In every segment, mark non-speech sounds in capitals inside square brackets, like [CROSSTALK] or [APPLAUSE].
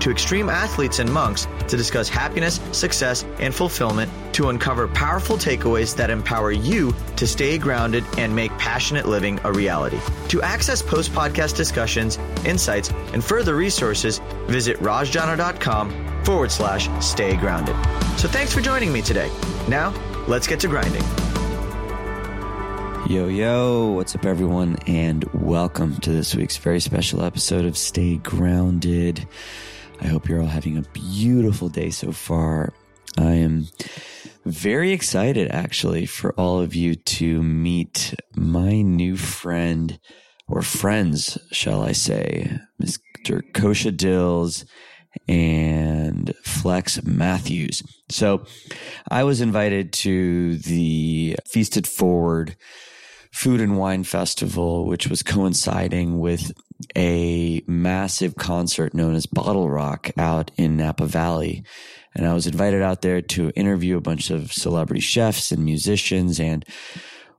to extreme athletes and monks to discuss happiness, success, and fulfillment to uncover powerful takeaways that empower you to stay grounded and make passionate living a reality. To access post podcast discussions, insights, and further resources, visit rajjana.com forward slash stay grounded. So thanks for joining me today. Now, let's get to grinding. Yo, yo, what's up, everyone, and welcome to this week's very special episode of Stay Grounded. I hope you're all having a beautiful day so far. I am very excited, actually, for all of you to meet my new friend, or friends, shall I say, Mr. Kosha Dillz and Flex Matthews. So I was invited to the Feast It Forward Food and Wine Festival, which was coinciding with a massive concert known as Bottle Rock out in Napa Valley. And I was invited out there to interview a bunch of celebrity chefs and musicians. And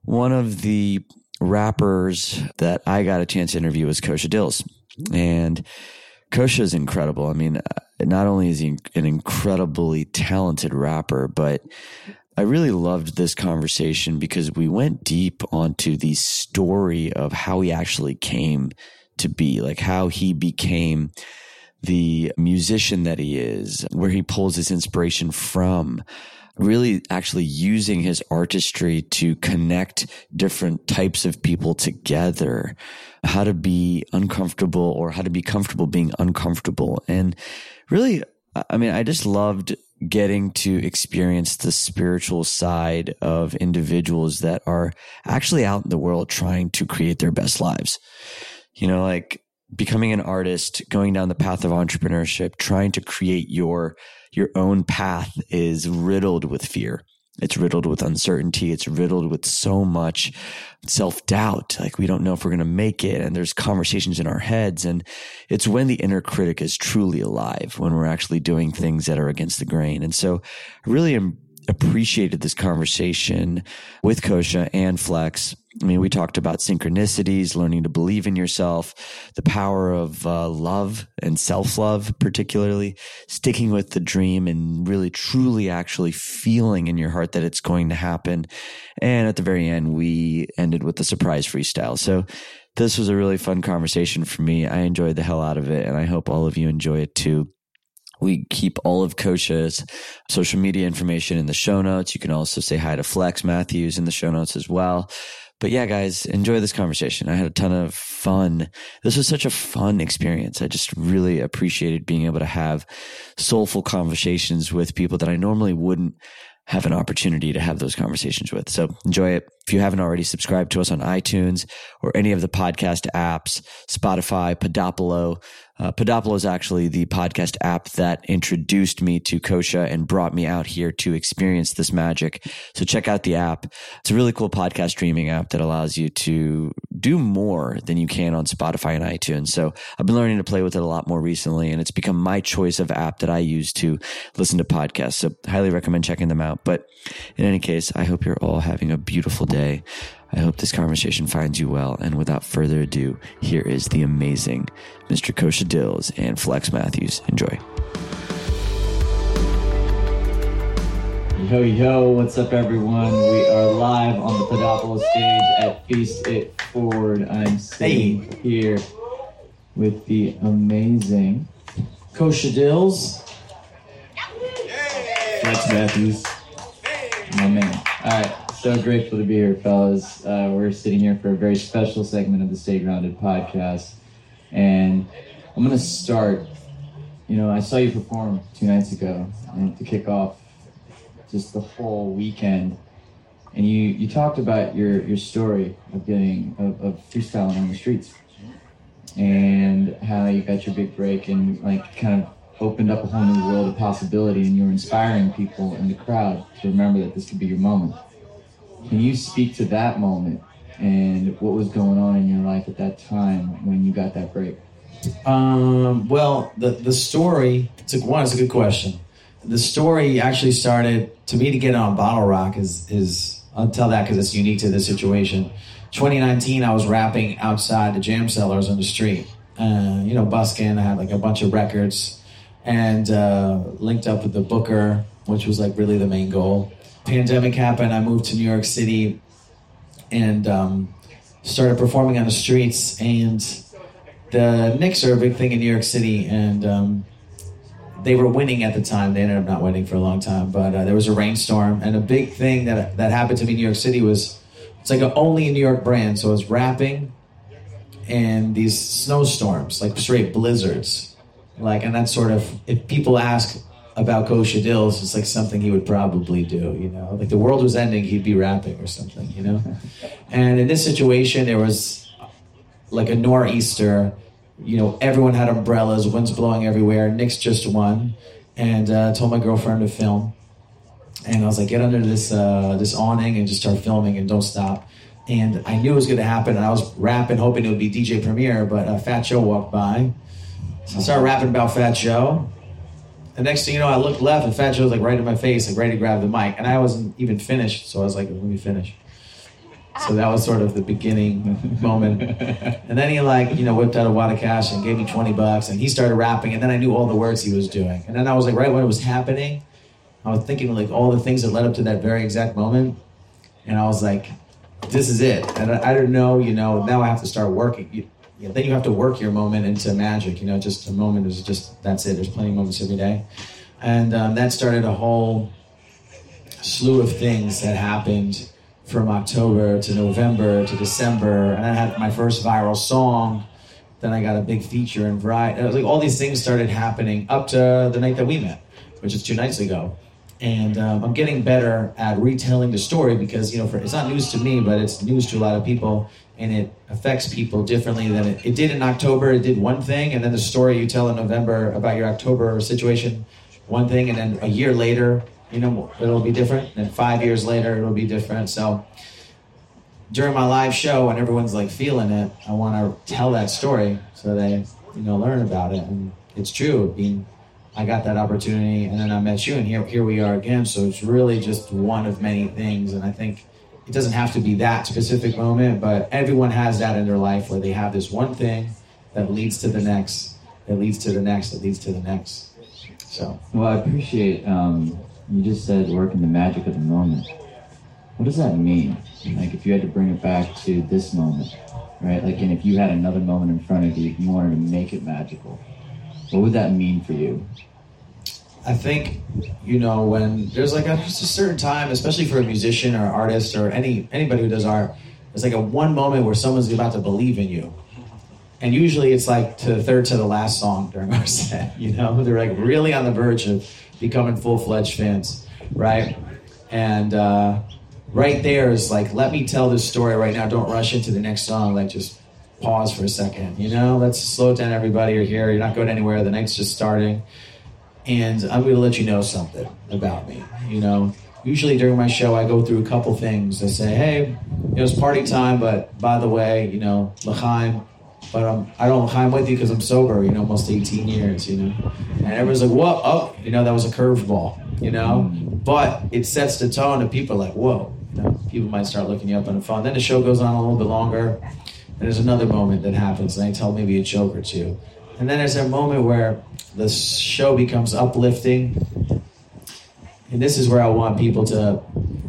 one of the rappers that I got a chance to interview was Kosha Dillz. And Kosha is incredible. I mean, uh, not only is he an incredibly talented rapper, but I really loved this conversation because we went deep onto the story of how he actually came to be, like how he became the musician that he is, where he pulls his inspiration from really actually using his artistry to connect different types of people together, how to be uncomfortable or how to be comfortable being uncomfortable. And really, I mean, I just loved getting to experience the spiritual side of individuals that are actually out in the world trying to create their best lives. You know, like becoming an artist, going down the path of entrepreneurship, trying to create your your own path is riddled with fear. It's riddled with uncertainty. It's riddled with so much self doubt. Like we don't know if we're going to make it. And there's conversations in our heads. And it's when the inner critic is truly alive, when we're actually doing things that are against the grain. And so I really am appreciated this conversation with Kosha and Flex. I mean, we talked about synchronicities, learning to believe in yourself, the power of uh, love and self love, particularly sticking with the dream and really truly actually feeling in your heart that it's going to happen. And at the very end, we ended with the surprise freestyle. So this was a really fun conversation for me. I enjoyed the hell out of it and I hope all of you enjoy it too. We keep all of Kosha's social media information in the show notes. You can also say hi to Flex Matthews in the show notes as well. But yeah, guys, enjoy this conversation. I had a ton of fun. This was such a fun experience. I just really appreciated being able to have soulful conversations with people that I normally wouldn't have an opportunity to have those conversations with. So enjoy it. If you haven't already subscribed to us on iTunes or any of the podcast apps, Spotify, Podopolo, uh, Podopolo is actually the podcast app that introduced me to Kosha and brought me out here to experience this magic. So check out the app. It's a really cool podcast streaming app that allows you to do more than you can on Spotify and iTunes. So I've been learning to play with it a lot more recently and it's become my choice of app that I use to listen to podcasts. So highly recommend checking them out. But in any case, I hope you're all having a beautiful day. I hope this conversation finds you well. And without further ado, here is the amazing Mr. Kosha Dillz and Flex Matthews. Enjoy. Yo, yo, what's up, everyone? We are live on the Podopolo stage at Feast It Forward. I'm sitting hey. here with the amazing Kosha Dillz, Flex Matthews, my man. All right, so grateful to be here, fellas. Uh, we're sitting here for a very special segment of the Stay Grounded podcast. And I'm going to start. You know, I saw you perform two nights ago and to kick off just the whole weekend. And you, you talked about your, your story of getting of, of freestyling on the streets and how you got your big break and like kind of opened up a whole new world of possibility and you were inspiring people in the crowd to remember that this could be your moment. Can you speak to that moment and what was going on in your life at that time when you got that break? Um, well, the the story. It's a, one. It's a good question. The story actually started to me to get on Bottle Rock is is I'll tell that because it's unique to this situation. 2019, I was rapping outside the JaM Cellars on the street. Uh, you know, busking. I had like a bunch of records, and uh, linked up with the booker, which was like really the main goal. Pandemic happened. I moved to New York City, and um, started performing on the streets and the Knicks are a big thing in New York City, and um, they were winning at the time. They ended up not winning for a long time, but uh, there was a rainstorm, and a big thing that that happened to me in New York City was it's like an only a New York brand. So I was rapping, and these snowstorms, like straight blizzards, like, and that sort of if people ask about Kosha Dillz, it's like something he would probably do, you know, like the world was ending, he'd be rapping or something, you know. [LAUGHS] and in this situation, there was like a nor'easter. You know, everyone had umbrellas, wind's blowing everywhere. Knicks just won, and uh, told my girlfriend to film. And I was like, get under this uh, this awning and just start filming and don't stop. And I knew it was going to happen. And I was rapping, hoping it would be DJ Premier, but uh, Fat Joe walked by. So I started rapping about Fat Joe. The next thing you know, I looked left and Fat Joe was like right in my face, like ready to grab the mic. And I wasn't even finished, so I was like, let me finish. So that was sort of the beginning [LAUGHS] moment. And then he like, you know, whipped out a wad of cash and gave me 20 bucks and he started rapping and then I knew all the words he was doing. And then I was like, right when it was happening, I was thinking like all the things that led up to that very exact moment. And I was like, this is it. And I, I don't know, you know, now I have to start working. You, know, then you have to work your moment into magic. You know, just a moment is just, that's it. There's plenty of moments every day. And um, that started a whole slew of things that happened from October to November to December, and I had my first viral song. Then I got a big feature in Variety. Like all these things started happening up to the night that we met, which is two nights ago. And um, I'm getting better at retelling the story because you know for, it's not news to me, but it's news to a lot of people, and it affects people differently than it, it did in October. It did one thing, and then the story you tell in November about your October situation, one thing, and then a year later you know, it'll be different. And then five years later, it'll be different. So during my live show, when everyone's like feeling it, I want to tell that story so they, you know, learn about it. And it's true. Being, I got that opportunity, and then I met you, and here, here we are again. So it's really just one of many things. And I think it doesn't have to be that specific moment, but everyone has that in their life where they have this one thing that leads to the next, that leads to the next, that leads to the next. So. Well, I appreciate um, you just said working the magic of the moment. What does that mean? Like if you had to bring it back to this moment, right? Like, and if you had another moment in front of you, you wanted to make it magical. What would that mean for you? I think, you know, when there's like a, there's a certain time, especially for a musician or artist or any anybody who does art, there's like a one moment where someone's about to believe in you. And usually it's like to the third to the last song during our [LAUGHS] set, you know? They're like really on the verge of becoming full fledged fans, right? And uh, right there is like, let me tell this story right now. Don't rush into the next song. Like, just pause for a second. You know, let's slow down, everybody. You're here. You're not going anywhere. The night's just starting. And I'm going to let you know something about me. You know, usually during my show, I go through a couple things. I say, hey, it was party time, but by the way, you know, L'chaim, but um, I don't I'm with you because I'm sober, you know, almost 18 years, you know. And everyone's like, whoa, oh, you know, that was a curveball, you know. But it sets the tone, and people are like, whoa, you know, people might start looking you up on the phone. Then the show goes on a little bit longer, and there's another moment that happens, and I tell maybe a joke or two. And then there's a moment where the show becomes uplifting. And this is where I want people to,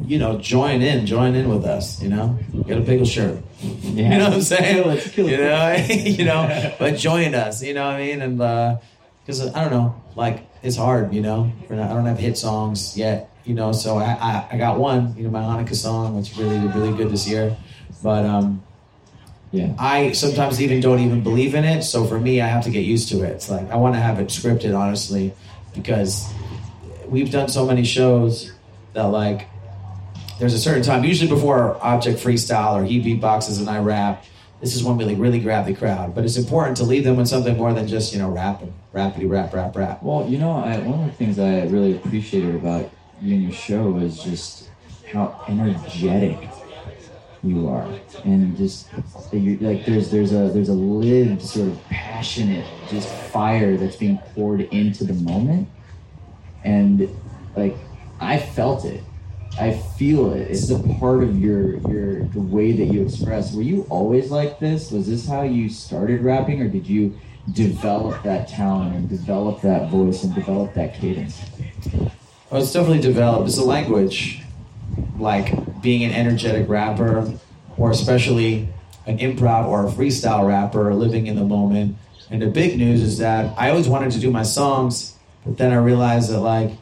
you know, join in, join in with us, you know, get a pickle shirt yeah. [LAUGHS] You know what I'm saying? Kill it, kill it. You know, [LAUGHS] you know, but join us. You know what I mean? And because uh, I don't know, like it's hard. You know, not, I don't have hit songs yet. You know, so I, I, I got one. You know, my Hanukkah song, which really really good this year. But um, yeah, I sometimes even don't even believe in it. So for me, I have to get used to it. It's like I want to have it scripted, honestly, because we've done so many shows that like there's a certain time, usually before our Object Freestyle or he beatboxes and I rap. This is when we like really grab the crowd. But it's important to leave them with something more than just you know rapping, rappity rap, rap, rap. Well, you know, I, one of the things I really appreciated about you and your show was just how energetic you are, and just like there's there's a there's a lived sort of passionate just fire that's being poured into the moment, and like I felt it. I feel it. It's a part of your your the way that you express. Were you always like this? Was this how you started rapping, or did you develop that talent and develop that voice and develop that cadence? Well, it's definitely developed. It's a language, like being an energetic rapper, or especially an improv or a freestyle rapper, living in the moment. And the big news is that I always wanted to do my songs, but then I realized that like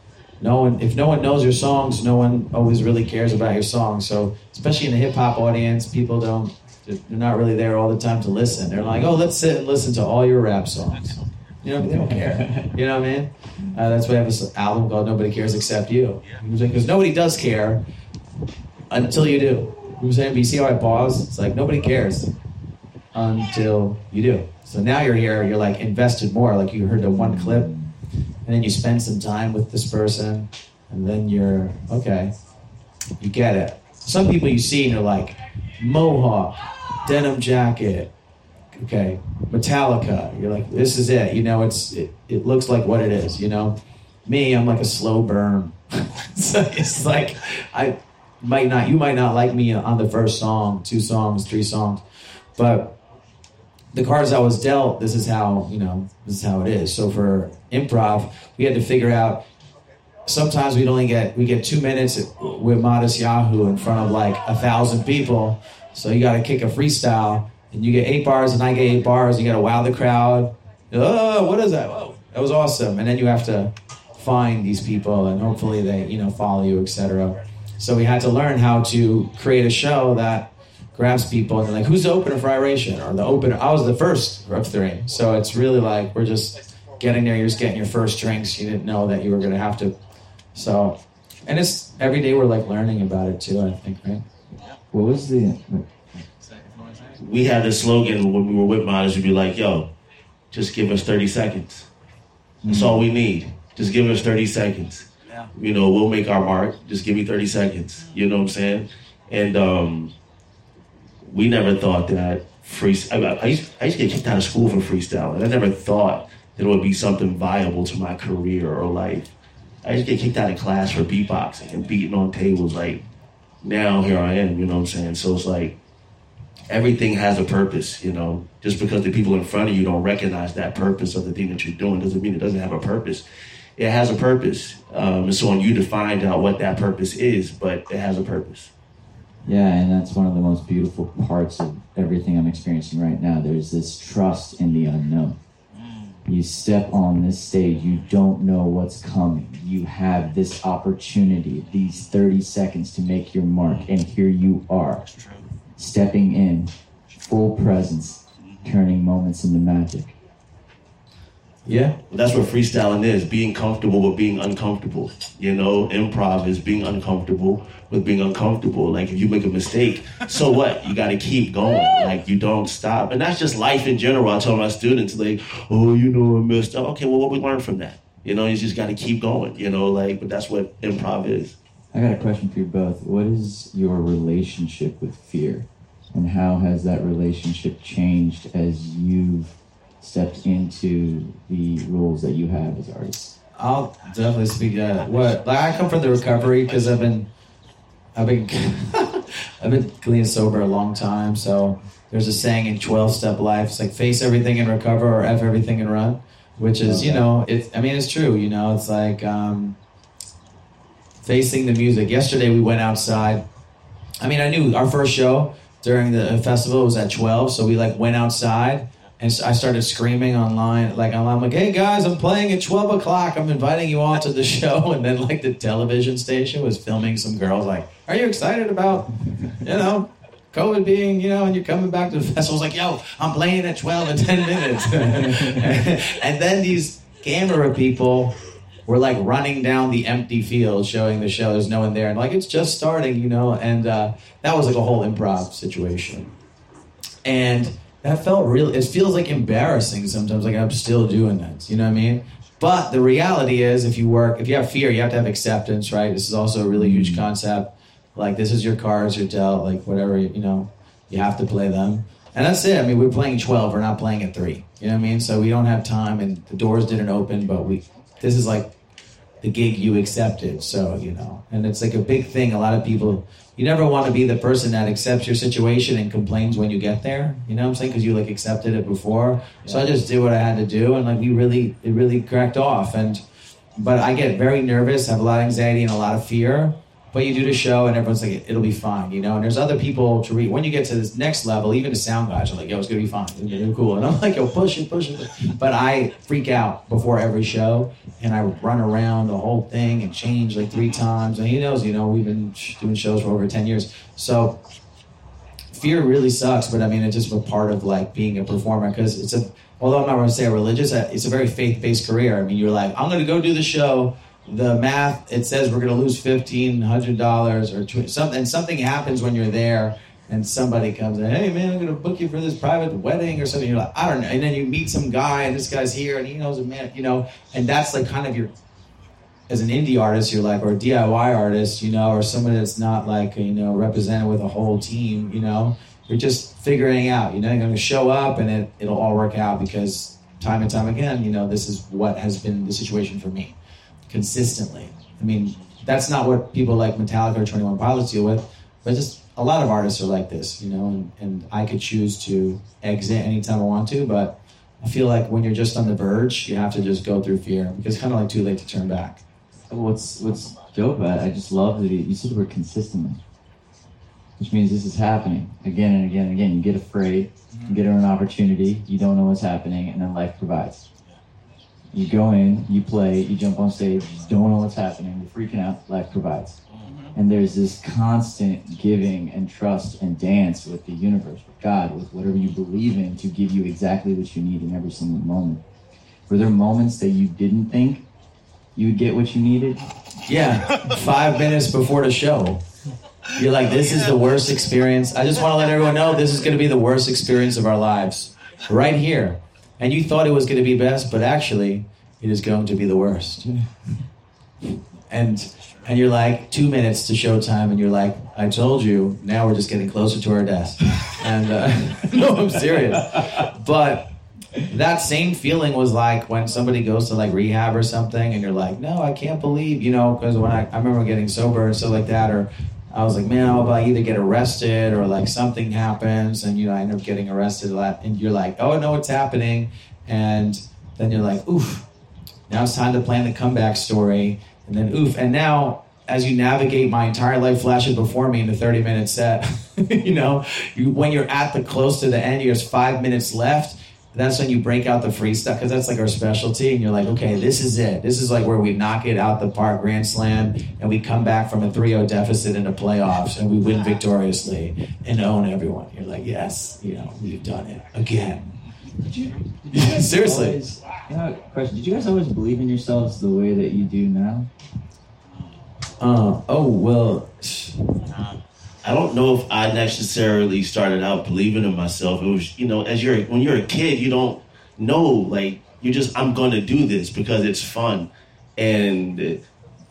no one if no one knows your songs no one always really cares about your songs. So especially in the hip-hop audience people don't they're not really there all the time to listen. They're like oh let's sit and listen to all your rap songs you know they don't care. You know what i mean? Uh, that's why i have this album called nobody cares except you. Because nobody does care until you do. You know what i'm saying? But you see how i pause? It's like nobody cares until you do. So now you're here you're like invested more. Like you heard the one clip and then you spend some time with this person, and then you're okay. You get it. Some people you see and you're like, mohawk, denim jacket, okay, Metallica. You're like, this is it. You know, it's it, it looks like what it is. You know, me, I'm like a slow burn. [LAUGHS] so it's like I might not, you might not like me on the first song, two songs, three songs, but the cards I was dealt, this is how, you know, this is how it is. So for improv, we had to figure out sometimes we'd only get we get two minutes with Matisyahu in front of like a thousand people. So you gotta kick a freestyle and you get eight bars and I get eight bars, you gotta wow the crowd. Oh, what is that? Whoa, that was awesome. And then you have to find these people and hopefully they, you know, follow you, etc. So we had to learn how to create a show that grabs people and they're like, who's the opener for Iration? Or the opener, I was the first of three. So it's really like, we're just getting there. You're just getting your first drinks. You didn't know that you were going to have to. So, and it's every day we're like learning about it too, I think, right? What was the. We had this slogan when we were with models, we'd be like, yo, just give us 30 seconds. That's mm-hmm. all we need. Just give us 30 seconds. Yeah. You know, we'll make our mark. Just give me 30 seconds. You know what I'm saying? And um, we never thought that free. I, I, used, I used to get kicked out of school for freestyle, and I never thought that it would be something viable to my career or life. I used to get kicked out of class for beatboxing and beating on tables. Like now, here I am. You know what I'm saying? So it's like everything has a purpose. You know, just because the people in front of you don't recognize that purpose of the thing that you're doing doesn't mean it doesn't have a purpose. It has a purpose. Um, it's on you to find out what that purpose is, but it has a purpose. Yeah, and that's one of the most beautiful parts of everything I'm experiencing right now. There's this trust in the unknown. You step on this stage, you don't know what's coming. You have this opportunity, these 30 seconds to make your mark, and here you are, stepping in, full presence, turning moments into magic. Yeah, well, that's what freestyling is being comfortable with being uncomfortable. You know, improv is being uncomfortable with being uncomfortable. Like, if you make a mistake, so what? You got to keep going. Like, you don't stop. And that's just life in general. I tell my students, like, oh, you know, I messed up. Okay, well, what we learn from that? You know, you just got to keep going, you know, like, but that's what improv is. I got a question for you both. What is your relationship with fear? And how has that relationship changed as you've stepped into the roles that you have as artists? I'll definitely speak to what like I come from the recovery because I've been I've been [LAUGHS] I've been clean and sober a long time. So there's a saying in 12 step life, it's like face everything and recover or F everything and run, which is, okay. you know, it I mean it's true, you know, it's like um, facing the music. Yesterday we went outside. I mean, I knew our first show during the festival was at 12, so we like went outside and I started screaming online, like I'm like, "Hey guys, I'm playing at 12 o'clock. I'm inviting you all to the [LAUGHS] show." And then like the television station was filming some girls, like, "Are you excited about, you know, COVID being, you know, and you're coming back to the festival?" I was like, "Yo, I'm playing at 12 in 10 minutes." [LAUGHS] and then these camera people were like running down the empty field, showing the show. There's no one there, and like it's just starting, you know. And uh, that was like a whole improv situation, and that felt real. it feels like embarrassing sometimes like i'm still doing that you know what i mean but the reality is if you work if you have fear you have to have acceptance right this is also a really huge mm-hmm. concept Like this is your cards, your dealt, like whatever you know, you have to play them. And that's it. I mean, we're playing 12. We're not playing at three. You know what I mean? So we don't have time, and the doors didn't open. But we, this is like the gig you accepted. So you know, and it's like a big thing. A lot of people, you never want to be the person that accepts your situation and complains when you get there. You know what I'm saying? Because you like accepted it before. So I just did what I had to do, and like we really, it really cracked off. And but I get very nervous, have a lot of anxiety and a lot of fear but you do the show and everyone's like it'll be fine you know? And there's other people to read. When you get to this next level even the sound guys are like yo it's gonna be fine. Be cool. And i'm like yo push it push it. But i freak out before every show and i run around the whole thing and change like three times. And he knows you know we've been doing shows for over 10 years. So fear really sucks but i mean it's just a part of like being a performer because it's a although i'm not going to say religious uh, it's a very faith-based career. I mean you're like i'm going to go do the show the math it says we're going to lose fifteen hundred dollars or something. And something happens when you're there, and somebody comes and hey man, I'm going to book you for this private wedding or something. You're like I don't know, and then you meet some guy and this guy's here and he knows a man, you know, and that's like kind of your as an indie artist, you're like, or a DIY artist, you know, or somebody that's not like, you know, represented with a whole team, you know, you're just figuring out, you know, you're going to show up and it, it'll all work out because time and time again, you know, this is what has been the situation for me consistently. I mean, that's not what people like Metallica or 21 Pilots deal with, but just a lot of artists are like this, you know, and, and I could choose to exit anytime I want to, but I feel like when you're just on the verge, you have to just go through fear because it's kind of like too late to turn back. What's what's dope I just love that you said the word consistently, which means this is happening again and again and again. You get afraid, you get an opportunity, you don't know what's happening, and then life provides. You go in, you play, you jump on stage, you don't know what's happening, you're freaking out, life provides. Mm-hmm. And there's this constant giving and trust and dance with the universe, with God, with whatever you believe in to give you exactly what you need in every single moment. Were there moments that you didn't think you would get what you needed? Yeah, five minutes before the show. You're like, this is the worst experience. I just want to let everyone know this is going to be the worst experience of our lives. Right here and you thought it was going to be best, but actually, it is going to be the worst. and and you're like two minutes to showtime, and you're like, I told you. Now we're just getting closer to our death. [LAUGHS] And uh, [LAUGHS] no, I'm serious. But that same feeling was like when somebody goes to like rehab or something, and you're like, no, I can't believe, you know, because when I, I remember getting sober and stuff like that, or I was like, man, I'll either get arrested or like something happens, and you know, I end up getting arrested. And you're like, oh no, it's happening, and then you're like, oof, now it's time to plan the comeback story, and then oof, and now as you navigate my entire life flashes before me in a 30 minute set, [LAUGHS] you know, you, when you're at the close to the end, you have five minutes left that's when you break out the free stuff because that's like our specialty and you're like okay this is it. This is like where we knock it out the park grand slam and we come back from a 3-0 deficit into the playoffs and we win victoriously and own everyone. You're like yes you know we've done it again. Did you, did you [LAUGHS] seriously. always, you know, question. Did you guys always believe in yourselves the way that you do now? Uh, oh well I don't know if I necessarily started out believing in myself. It was, you know, as you're when you're a kid, you don't know like you just I'm going to do this because it's fun, and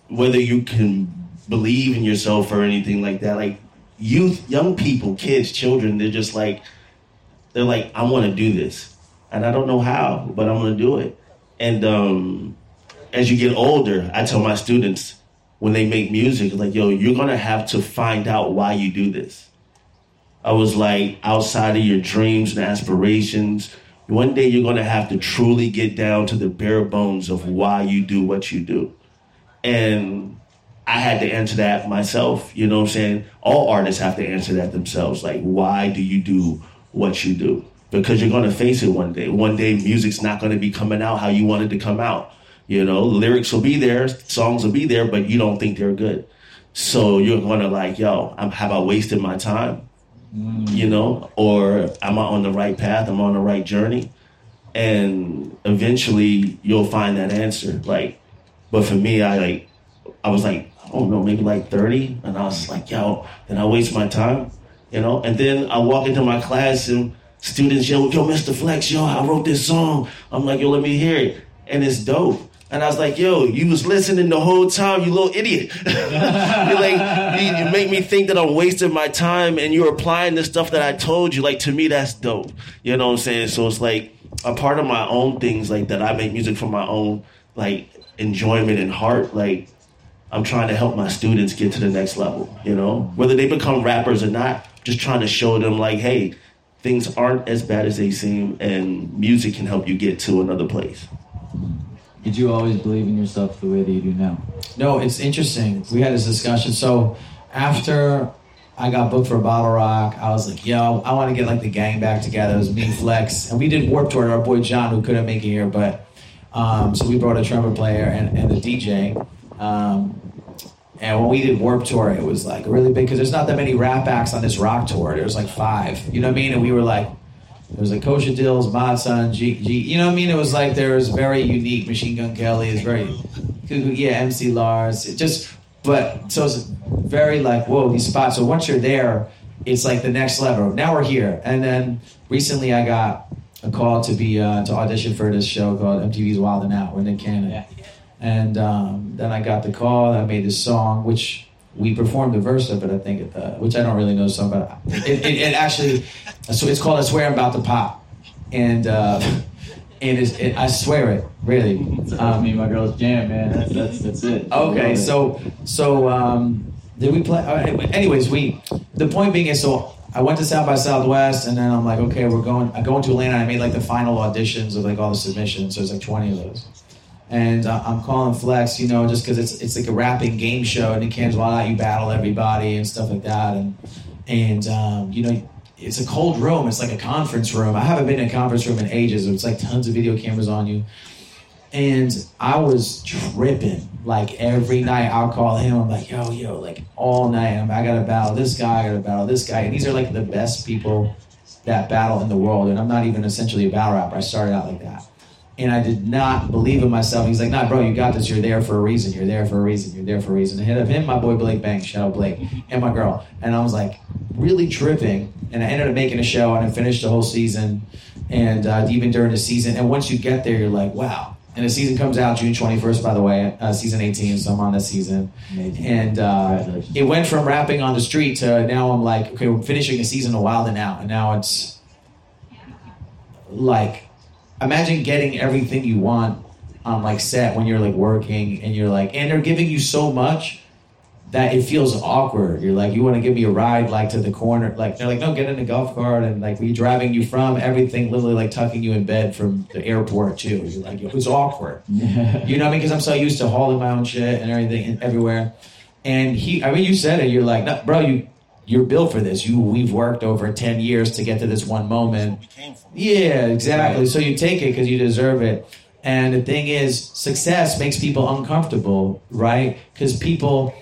whether you can believe in yourself or anything like that, like youth, young people, kids, children, they're just like they're like I want to do this, and I don't know how, but I'm going to do it. And um, as you get older, I tell my students when they make music, like, yo, you're gonna have to find out why you do this. I was like, outside of your dreams and aspirations, one day you're gonna have to truly get down to the bare bones of why you do what you do. And I had to answer that myself. You know what I'm saying? All artists have to answer that themselves. Like, why do you do what you do? Because you're gonna face it one day. One day music's not gonna be coming out how you wanted to come out you know, lyrics will be there, songs will be there, but you don't think they're good. So you're gonna like, yo, I'm, have I wasted my time? Mm. You know, or am I on the right path? Am I on the right journey? And eventually you'll find that answer. Like, but for me, I like, I was like, I don't know, maybe like 30. And I was like, yo, then I waste my time, you know? And then I walk into my class and students, yo, yo, Mr. Flex, yo, I wrote this song. I'm like, yo, let me hear it. And it's dope And I was like, yo, you was listening the whole time, you little idiot. [LAUGHS] you're like, you, you, make me think that I'm wasting my time and you're applying the stuff that I told you. Like, to me, that's dope. You know what I'm saying? So it's like a part of my own things, like that I make music for my own, like, enjoyment and heart. Like, I'm trying to help my students get to the next level, you know? Whether they become rappers or not, just trying to show them, like, hey, things aren't as bad as they seem and music can help you get to another place. Did you always believe in yourself the way that you do now? No, it's interesting. We had this discussion. So after I got booked for Bottle Rock, I was like, yo, I want to get like the gang back together. It was me, Flex, and we did Warp Tour. Our boy John, who couldn't make it here, but um, so we brought a trumpet player and, and DJ. Um, and when we did Warp Tour, it was like really big because there's not that many rap acts on this rock tour. There was like five, you know what I mean? And we were like, there was like Kosha Dillz, Mod Sun, G, G, you know what I mean? It was like there was very unique. Machine Gun Kelly is very, yeah, MC Lars. It just, but so it's very like whoa these spots. So once you're there, it's like the next level. Now we're here, and then recently I got a call to be uh, to audition for this show called MTV's Wild and Out with Nick Cannon. And um, then I got the call. I made this song, which we performed the verse of it, I think, the, which I don't really know song, but it, it, it actually, so it's called "I Swear I'm About to Pop," and uh, [LAUGHS] and it, I swear it, really. Um, me and my girl's jam, man. That's that's that's it. Okay, so so um, did we play? Uh, anyways, we the point being is so I went to South by Southwest, and then I'm like, okay, we're going. I go into Atlanta. I made like the final auditions of like all the submissions. So there's like 20 of those and uh, I'm calling Flex, you know, just because it's it's like a rapping game show, and in Kansas, why you battle everybody and stuff like that, and and um, you know, it's a cold room. It's like a conference room. I haven't been in a conference room in ages. It's like tons of video cameras on you, and I was tripping. Like every night, I'll call him. I'm like, yo, yo, like all night. I'm, I gotta battle this guy. I gotta battle this guy, and these are like the best people that battle in the world. And I'm not even essentially a battle rapper. I started out like that and I did not believe in myself. He's like, nah, bro, you got this. You're there for a reason. You're there for a reason. You're there for a reason. Ahead of him, my boy Blake Banks, shout out Blake, and my girl. And I was like, really tripping. And I ended up making a show and I finished the whole season and uh, even during the season. And once you get there, you're like, wow. And the season comes out June 21st, by the way, uh, season 18. So I'm on the season. Amazing. And uh, it went from rapping on the street to now I'm like, okay, we're finishing a season a while and now. And now it's like imagine getting everything you want on like set when you're like working and you're like and they're giving you so much that it feels awkward. You're like, you want to give me a ride like to the corner. Like they're like, no, get in the golf cart and like we driving you from everything, literally like tucking you in bed from the airport too. You're like, it was awkward. [LAUGHS] you know what I mean? Because I'm so used to hauling my own shit and everything and everywhere. And he, I mean, you said it. You're like, no, bro, you you're built for this. You we've worked over ten years to get to this one moment. Yeah, exactly. Right. So you take it because you deserve it. And the thing is, success makes people uncomfortable, right? Because people,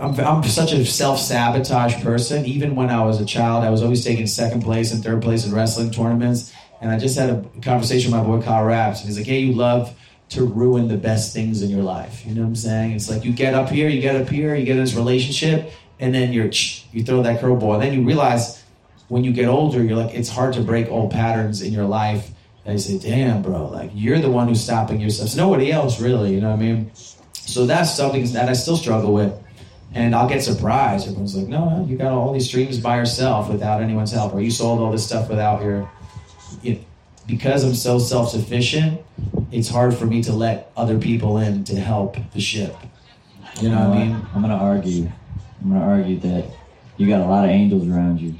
I'm, I'm such a self sabotage person. Even when I was a child, I was always taking second place and third place in wrestling tournaments. And I just had a conversation with my boy Kyle Raps, and he's like, "Hey, you love." to ruin the best things in your life. You know what I'm saying? It's like you get up here, you get up here, you get in this relationship, and then you're you throw that curveball, and then you realize when you get older, you're like it's hard to break old patterns in your life. And you say, "Damn, bro, like you're the one who's stopping yourself. It's nobody else, really." You know what I mean? So that's something that I still struggle with, and I'll get surprised. Everyone's like, "No, you got all these dreams by yourself without anyone's help, or you sold all this stuff without your." You because I'm so self sufficient, it's hard for me to let other people in to help the ship. You know, what I mean? I'm gonna argue I'm going to argue that you got a lot of angels around you,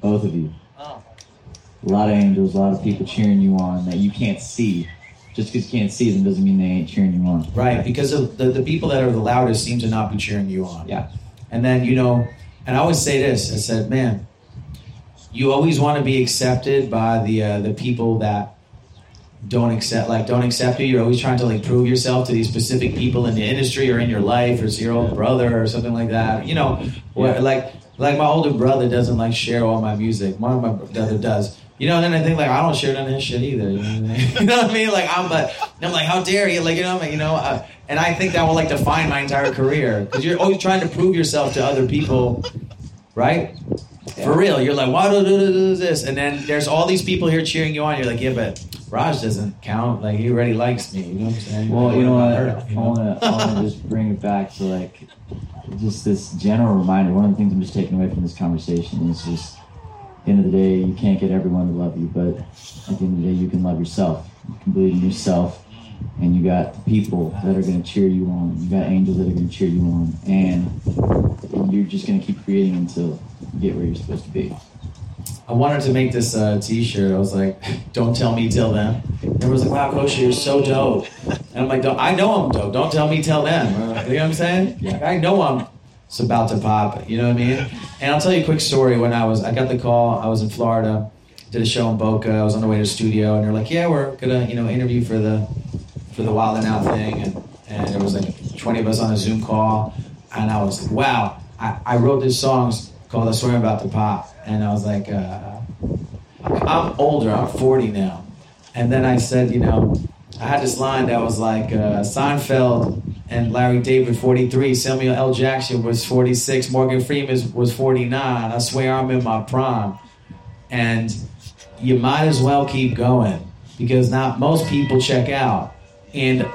both of you. A lot of angels, a lot of people cheering you on that you can't see. Just because you can't see them doesn't mean they ain't cheering you on. Right, because the, the people that are the loudest seem to not be cheering you on. Yeah. And then, you know, and I always say this I said, man, you always want to be accepted by the uh, the people that don't accept like don't accept you. You're always trying to like prove yourself to these specific people in the industry or in your life or to your old brother or something like that. You know, like like my older brother doesn't like share all my music. One of my brother does. You know, and then I think like I don't share none of his shit either. You know what I mean? [LAUGHS] you know what I mean? Like I'm, but I'm like, how dare you? Like you know, you know, uh, and I think that will like define my entire career because you're always trying to prove yourself to other people, right? Yeah. For real, you're like, why do, do, do this? And then there's all these people here cheering you on. You're like, yeah, but Raj doesn't count. Like he already likes me. You know what I'm saying? Well, you know what? I want to I want to just bring it back to like just this general reminder. One of the things I'm just taking away from this conversation is just at the end of the day, you can't get everyone to love you, but at the end of the day, you can love yourself. You can believe in yourself, and you got people that are going to cheer you on. You got angels that are going to cheer you on, and you're just going to keep creating until you get where you're supposed to be. I wanted to make this uh, T-shirt. I was like, [LAUGHS] "Don't tell me, tell them." Everyone was like, "Wow, Kosha, you're so dope." And I'm like, "I know I'm dope. Don't tell me, tell them." You know what I'm saying? Yeah. Like, I know I'm. It's about to pop. You know what I mean? And I'll tell you a quick story. When I was, I got the call. I was in Florida, did a show in Boca. I was on the way to the studio, and they're like, "Yeah, we're gonna, you know, interview for the, for the Wild and Out thing." And and there was like 20 of us on a Zoom call, and I was like, "Wow." I, I wrote this song called "I Swear I'm About to Pop," and I was like, uh, "I'm older. I'm 40 now." And then I said, you know, I had this line that was like uh, Seinfeld and Larry David 43, Samuel L. Jackson was 46, Morgan Freeman was 49. I swear I'm in my prime. And you might as well keep going because not most people check out. And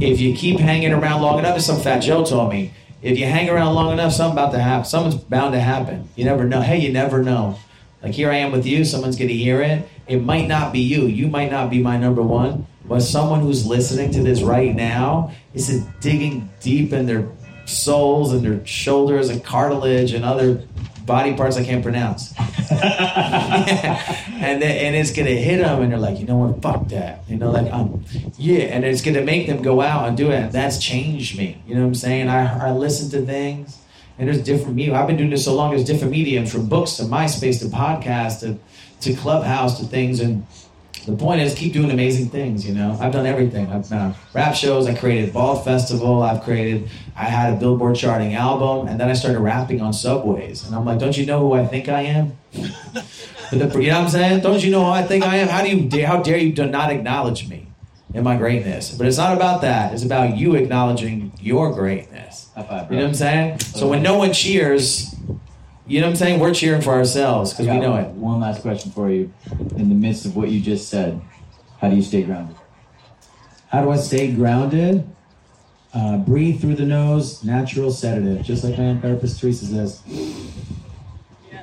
if you keep hanging around long enough, as some fat Joe told me, if you hang around long enough, something about to happen. Something's bound to happen. You never know. Hey, you never know. Like here I am with you, someone's gonna hear it. It might not be you. You might not be my number one, but someone who's listening to this right now is digging deep in their souls and their shoulders and cartilage and other body parts I can't pronounce. [LAUGHS] [LAUGHS] and then, and it's gonna hit them, and they're like, you know what, fuck that. You know, like um, yeah, and it's gonna make them go out and do it. And that's changed me. You know what I'm saying? I I listen to things, and there's different media. I've been doing this so long. There's different mediums from books to MySpace to podcast to to Clubhouse to things, and the point is keep doing amazing things. You know, I've done everything. I've done rap shows. I created Ball Festival. I've created. I had a Billboard charting album, and then I started rapping on subways. And I'm like, don't you know who I think I am? [LAUGHS] You know what I'm saying? Don't you know who I think I am? How do you dare? How dare you do not acknowledge me and my greatness? But it's not about that. It's about you acknowledging your greatness. You know what I'm saying? So when no one cheers, you know what I'm saying? We're cheering for ourselves because we Got know it. One last question for you. In the midst of what you just said, how do you stay grounded? How do I stay grounded? Uh, breathe through the nose, natural sedative, just like my therapist Teresa says.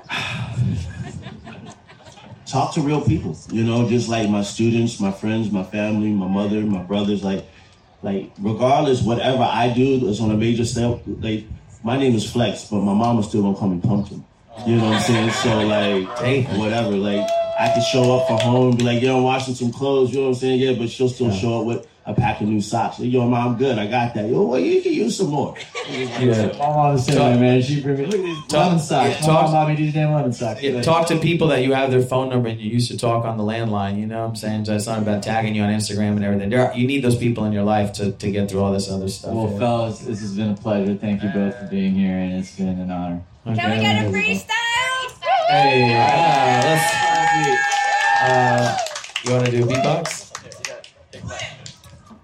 [SIGHS] talk to real people. You know, just like my students, my friends, my family, my mother, my brothers. Like, like regardless, whatever I do is on a major step. Like, my name is Flex, but my mama still gonna call me Pumpkin. You know what I'm saying? So like, Hey. whatever. Like, I could show up for home and be like, yo, I'm washing some clothes. You know what I'm saying? Yeah, but she'll still show up with a pack of new socks. Like, yo, mom, I'm good. I got that. Yo, well, you can use some more. Yeah. My mom was saying, Talk- man, she bring me, look at these Talk- lemon socks. yeah, talk- mom bought me these damn lemon socks. Yeah, talk to people that you have their phone number and you used to talk on the landline. You know what I'm saying? So it's not about tagging you on Instagram and everything. There are, you need those people in your life to, to get through all this other stuff. Well, yeah. fellas, this has been a pleasure. Thank you both for being here, and it's been an honor. Can we get a freestyle? Hey, ah, let's. Uh, you want to do beatbox?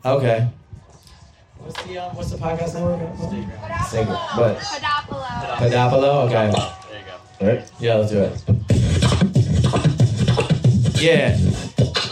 Okay. What's the um, what's the podcast name? Stay Gr- But Pedopolo. Pedapolo. Okay. There you go. Yeah, let's do it. Yeah.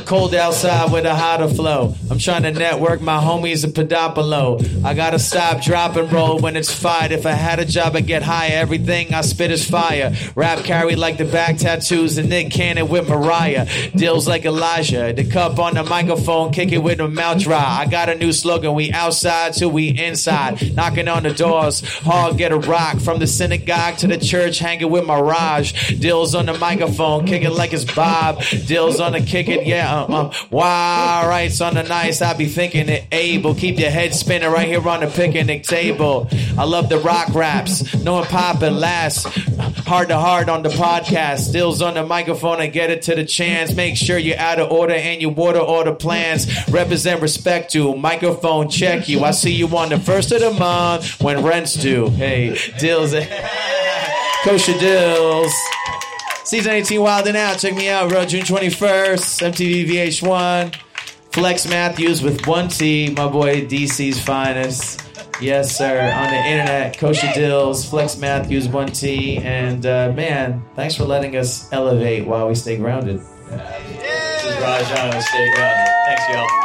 Cold outside with a hotter flow. I'm trying to network my homies at Pedopolo. I gotta stop, drop, and roll when it's fired. If I had a job, I'd get higher. Everything I spit is fire. Rap carry like the back tattoos and Nick Cannon with Mariah. Deals like Elijah. The cup on the microphone, kick it with a mouth dry. I got a new slogan. We outside till we inside. Knocking on the doors. Hard get a rock. From the synagogue to the church, hanging with my Raj. Deals on the microphone, kick it like it's Bob. Deals on the kick it, yeah. Um, um. Why rights on the nice? I be thinking it able. Keep your head spinning right here on the picnic table. I love the rock raps. Knowing pop and last. Hard to hard on the podcast. Stills on the microphone and get it to the chance. Make sure you're out of order and you water all the plans. Represent respect to microphone check you. I see you on the first of the month when rent's due. Hey, deals. [LAUGHS] Kosha Dillz. Season 18 Wild and Out. Check me out, bro. June 21st. MTV VH1. Flex Matthews with one T. My boy DC's finest. Yes, sir. On the internet, Kosha Dillz, Flex Matthews, one T. And uh, man, thanks for letting us elevate while we stay grounded. Yeah. This is Raj Stay grounded. Thanks, y'all.